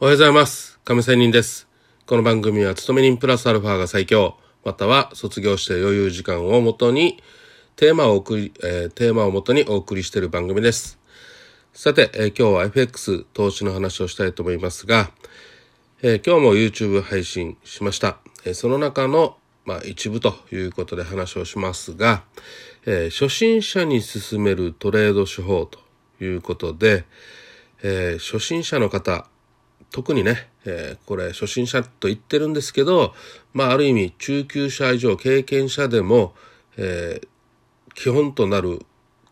おはようございます。亀仙人です。この番組は、勤め人プラスアルファが最強、または卒業して余裕時間をもとに、テーマを送り、えーテーマをもとにお送りしている番組です。さて、えー今日は FX 投資の話をしたいと思いますが、えー今日も YouTube 配信しました。えーその中の、まあ、一部ということで話をしますが、えー初心者に勧めるトレード手法ということで、えー初心者の方、特にね、えーこれ初心者と言ってるんですけど、まあある意味中級者以上経験者でも、えー基本となる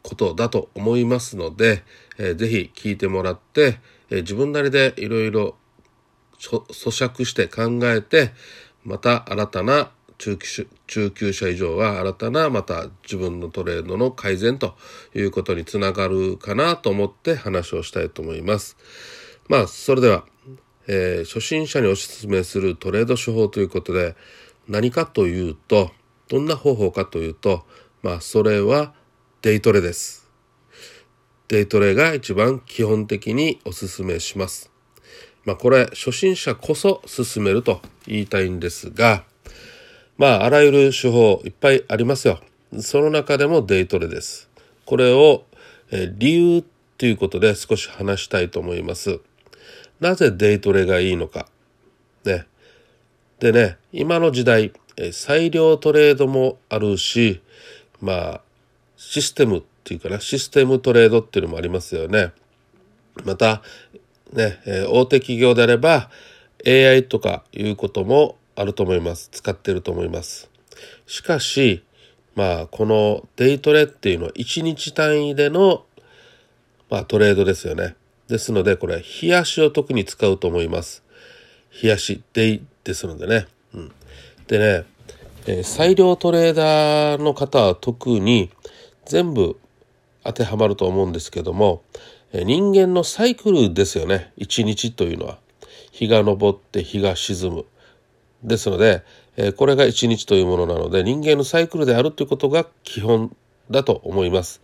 ことだと思いますので、えーぜひ聞いてもらって、えー自分なりでいろいろ咀嚼して考えてまた新たな中級中級者以上は新たなまた自分のトレードの改善ということにつながるかなと思って話をしたいと思います。まあそれでは、えー初心者にお勧めするトレード手法ということで何かというとどんな方法かというとまあそれはデイトレです。デイトレが一番基本的にお勧めします。まあこれ初心者こそ勧めると言いたいんですがまああらゆる手法いっぱいありますよ。その中でもデイトレです。これを、えー理由ということで少し話したいと思います。なぜデイトレがいいのか。ね。でね、今の時代、裁量トレードもあるし、まあ、システムっていうかな、システムトレードっていうのもありますよね。また、ね、大手企業であれば AI とかいうこともあると思います。使ってると思います。しかし、まあ、このデイトレっていうのは1日単位での、まあ、トレードですよね。ですので、これ、日足を特に使うと思います。日足、デイですのでね。うん、でね、えー裁量トレーダーの方は特に全部当てはまると思うんですけども、えー人間のサイクルですよね一日というのは日が昇って日が沈むですので、えーこれが一日というものなので人間のサイクルであるということが基本だと思います。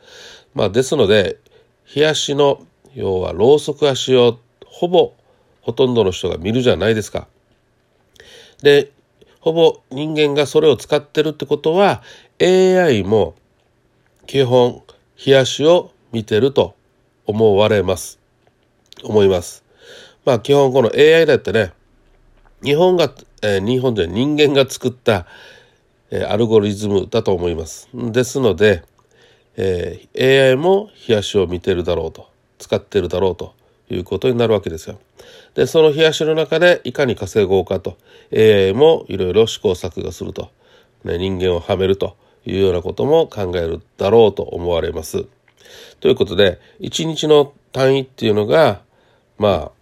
まあ、ですので日足の要はロウソク足をほぼほとんどの人が見るじゃないですか。でほぼ人間がそれを使ってるってことは AI も基本日足を見てると思われます。思います。まあ基本この AI だってね日本が、えー日本で人間が作った、えーアルゴリズムだと思います。ですので、えー AI も日足を見てるだろうと。使ってるだろうということになるわけですよ。でその日足の中でいかに稼ごうかと。AI もいろいろ試行錯誤すると、ね、人間をはめるというようなことも考えるだろうと思われます。ということで一日の単位っていうのがま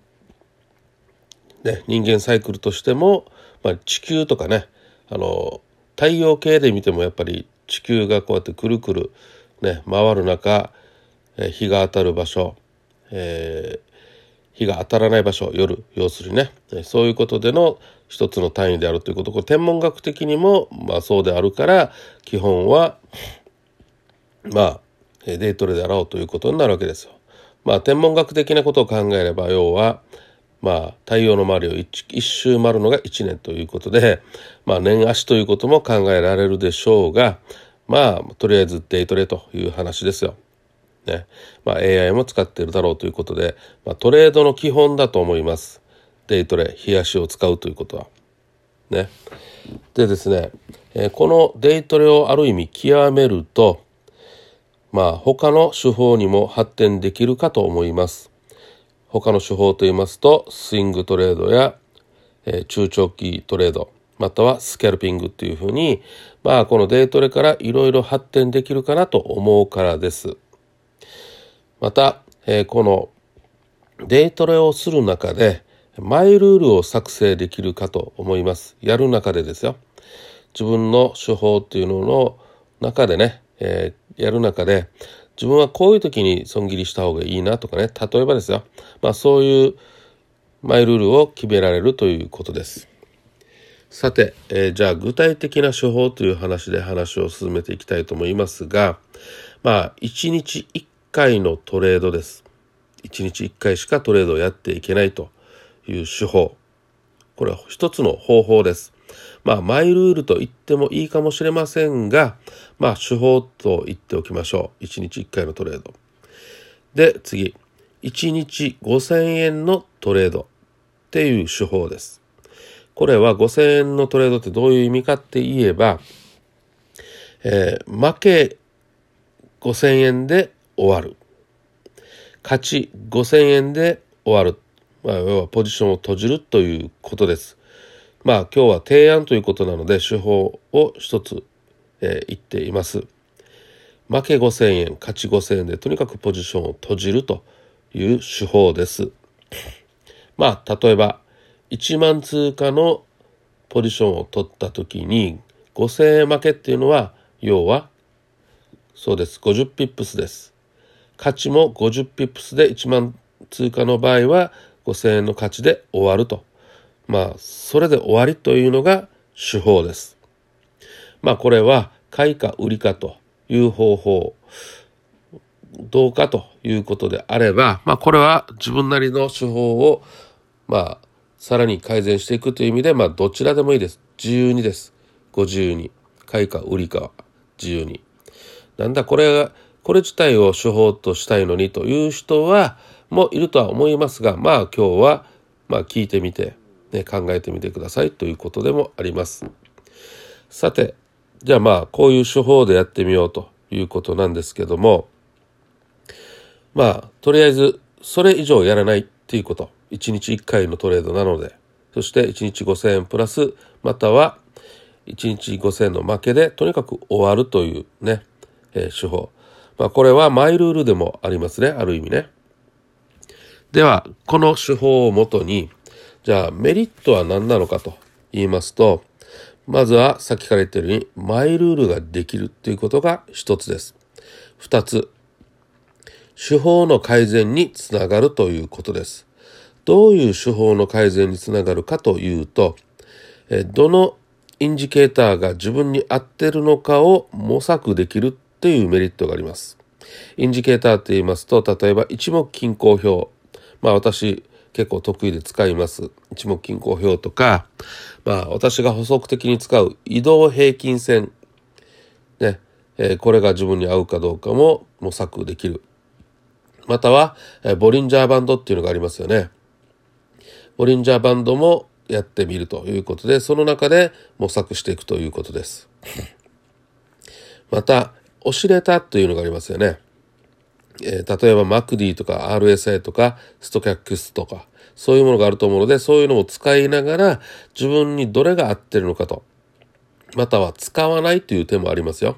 あね人間サイクルとしても、まあ、地球とかねあの太陽系で見てもやっぱり地球がこうやってくるくる、ね、回る中日が当たる場所、えー日が当たらない場所夜要するにねそういうことでの一つの単位であるということこれ天文学的にも、まあ、そうであるから基本はまあえデイトレであろうということになるわけですよ。まあ天文学的なことを考えれば要はまあ太陽の周りを一一周回るのが1年ということでまあ年足ということも考えられるでしょうがまあとりあえずデイトレという話ですよ。ねまあ、AI も使っているだろうということで、まあ、トレードの基本だと思います。デイトレ、日足を使うということは。ね。でですね、えーこのデイトレをある意味極めると、まあ他の手法にも発展できるかと思います。他の手法といいますと、スイングトレードや、えー中長期トレード、またはスキャルピングっていうふうに、まあこのデイトレからいろいろ発展できるかなと思うからです。また、えーこのデイトレをする中でマイルールを作成できるかと思います。やる中でですよ。自分の手法っていうのの中でね、えーやる中で自分はこういう時に損切りした方がいいなとかね例えばですよ、まあ、そういうマイルールを決められるということです。さて、えーじゃあ具体的な手法という話で話を進めていきたいと思いますがまあ1日1回のトレードです。1日1回しかトレードをやっていけないという手法。これは一つの方法です。まあ、マイルールと言ってもいいかもしれませんが、まあ、手法と言っておきましょう。1日1回のトレード。で、次。1日5000円のトレードっていう手法です。これは5000円のトレードってどういう意味かって言えば、えー、負け5000円で終わる。勝ち5000円で終わる。まあ、要はポジションを閉じるということです。まあ今日は提案ということなので手法を一つ、えー、言っています。負け5000円、勝ち5000円でとにかくポジションを閉じるという手法です。まあ例えば1万通貨のポジションを取った時に5000円負けっていうのは要はそうです50ピップスです。勝ちも50ピップスで1万通貨の場合は5000円の勝ちで終わると。まあそれで終わりというのが手法です。まあこれは買いか売りかという方法どうかということであればまあこれは自分なりの手法をまあさらに改善していくという意味でまあどちらでもいいです。自由にです。ご自由に。買いか売りかは自由に。なんだこれが、これ自体を手法としたいのにという人は、もいるとは思いますが、まあ今日は、まあ聞いてみて、ね、考えてみてくださいということでもあります。さて、じゃあまあこういう手法でやってみようということなんですけども、まあとりあえずそれ以上やらないっていうこと、1日1回のトレードなので、そして1日5000円プラス、または1日5000円の負けでとにかく終わるというね、えー、手法。まあこれはマイルールでもありますね、ある意味ね。では、この手法をもとに、じゃあメリットは何なのかと言いますと、まずはさっきから言ったように、マイルールができるということが一つです。二つ、手法の改善につながるということです。どういう手法の改善につながるかというと、どのインジケーターが自分に合ってるのかを模索できるっていうメリットがあります。インジケーターって言いますと、例えば一目均衡表。まあ私結構得意で使います。一目均衡表とか、まあ私が補足的に使う移動平均線。ね、えー、これが自分に合うかどうかも模索できる。または、えー、ボリンジャーバンドっていうのがありますよね。ボリンジャーバンドもやってみるということで、その中で模索していくということです。また、オシレータというのがありますよね。えー、例えば MacD とか RSI とかストキャックスとかそういうものがあると思うのでそういうのを使いながら自分にどれが合ってるのかとまたは使わないという手もありますよ。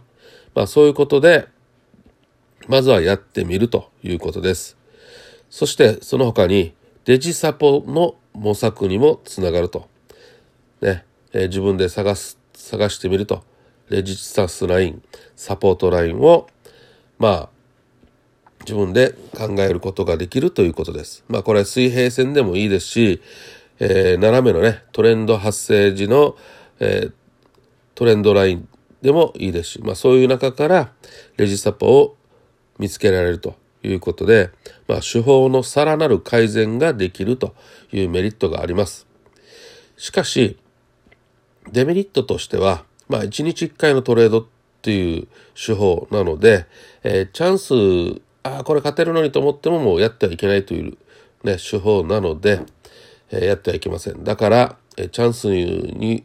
まあそういうことでまずはやってみるということです。そしてその他にデジサポの模索にもつながると。ね、えー、自分で探す、探してみると。レジスタンスライン、サポートラインを、まあ、自分で考えることができるということです。まあこれ水平線でもいいですし、えー、斜めのね、トレンド発生時の、えー、トレンドラインでもいいですし、まあそういう中からレジサポを見つけられるということで、まあ、手法のさらなる改善ができるというメリットがあります。しかし、デメリットとしては、まあ、1日1回のトレードっていう手法なので、えー、チャンス、ああ、これ勝てるのにと思ってももうやってはいけないという、ね、手法なので、えー、やってはいけません。だから、えー、チャンスに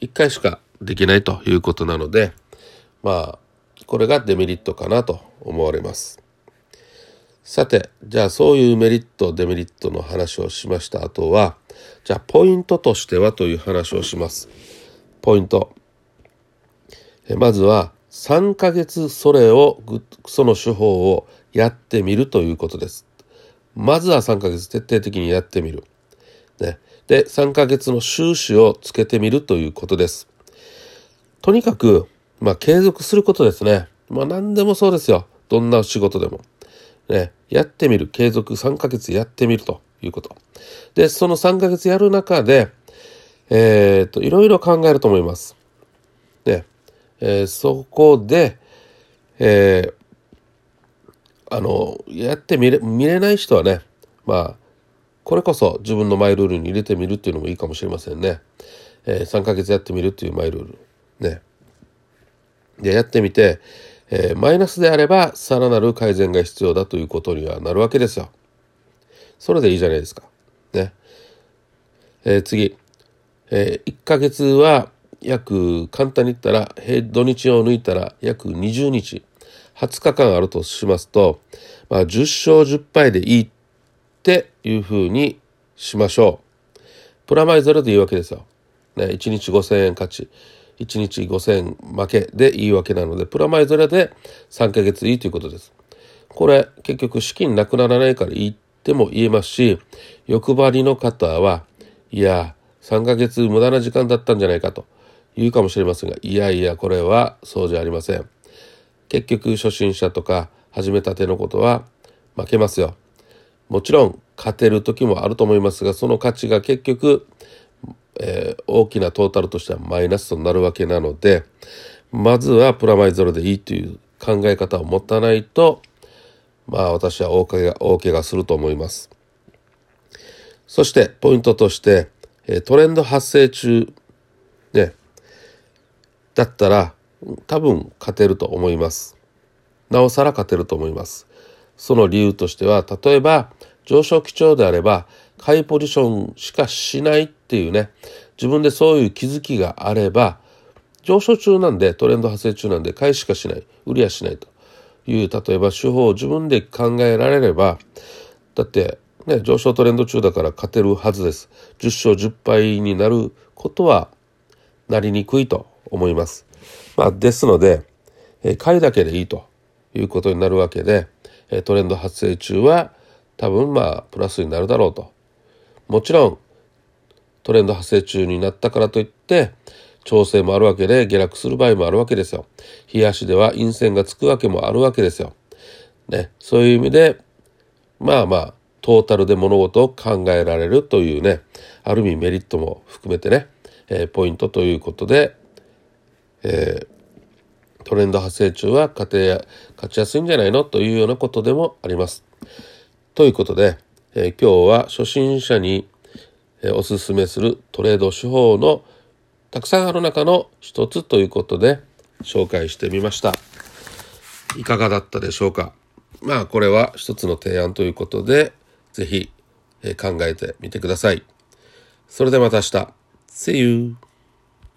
1回しかできないということなので、まあ、これがデメリットかなと思われます。さて、じゃあそういうメリット、デメリットの話をしました後は、じゃあポイントとしてはという話をします。ポイント。まずは3ヶ月それを、その手法をやってみるということです。まずは3ヶ月徹底的にやってみる。ね、で、3ヶ月の収支をつけてみるということです。とにかく、まあ継続することですね。まあ何でもそうですよ。どんな仕事でも。ね、やってみる。継続3ヶ月やってみるということ。で、その3ヶ月やる中で、えー、っと、いろいろ考えると思います。えー、そこで、えー、あの、やってみれ、見れない人はね、まあ、これこそ自分のマイルールに入れてみるっていうのもいいかもしれませんね。えー、3ヶ月やってみるっていうマイルール。ね。で、やってみて、えー、マイナスであればさらなる改善が必要だということにはなるわけですよ。それでいいじゃないですか。ね。えー、次。えー、1ヶ月は約簡単に言ったら土日を抜いたら約20日20日間あるとしますと、まあ、10勝10敗でいいっていうふうにしましょう。プラマイゼロでいいわけですよ。ね、1日5000円勝ち1日5000円負けでいいわけなのでプラマイゼロで3ヶ月いいということです。これ結局資金なくならないからいいっても言えますし欲張りの方はいや3ヶ月無駄な時間だったんじゃないかと言うかもしれませんがいやいやこれはそうじゃありません。結局初心者とか始めたてのことは負けますよ。もちろん勝てる時もあると思いますがその価値が結局、えー、大きなトータルとしてはマイナスとなるわけなのでまずはプラマイゼロでいいという考え方を持たないとまあ私は大怪我大怪我すると思います。そしてポイントとしてトレンド発生中ねだったら多分勝てると思います。なおさら勝てると思います。その理由としては例えば上昇基調であれば買いポジションしかしないっていうね自分でそういう気づきがあれば上昇中なんでトレンド発生中なんで買いしかしない売りはしないという例えば手法を自分で考えられればだってね上昇トレンド中だから勝てるはずです10勝10敗になることはなりにくいと思いますまあですので買いだけでいいということになるわけでえトレンド発生中は多分まあプラスになるだろうともちろんトレンド発生中になったからといって調整もあるわけで下落する場合もあるわけですよ。冷やしでは陰線がつくわけもあるわけですよ。ね、そういう意味でまあまあトータルで物事を考えられるというねある意味メリットも含めてね、えー、ポイントということで、えー、トレンド発生中は勝て勝ちやすいんじゃないの？というようなことでもあります。ということで、えー、今日は初心者に、えおすすめするトレード手法のたくさんある中の一つということで紹介してみました。いかがだったでしょうか？まあこれは一つの提案ということで是非考えてみてください。それではまた明日。See you!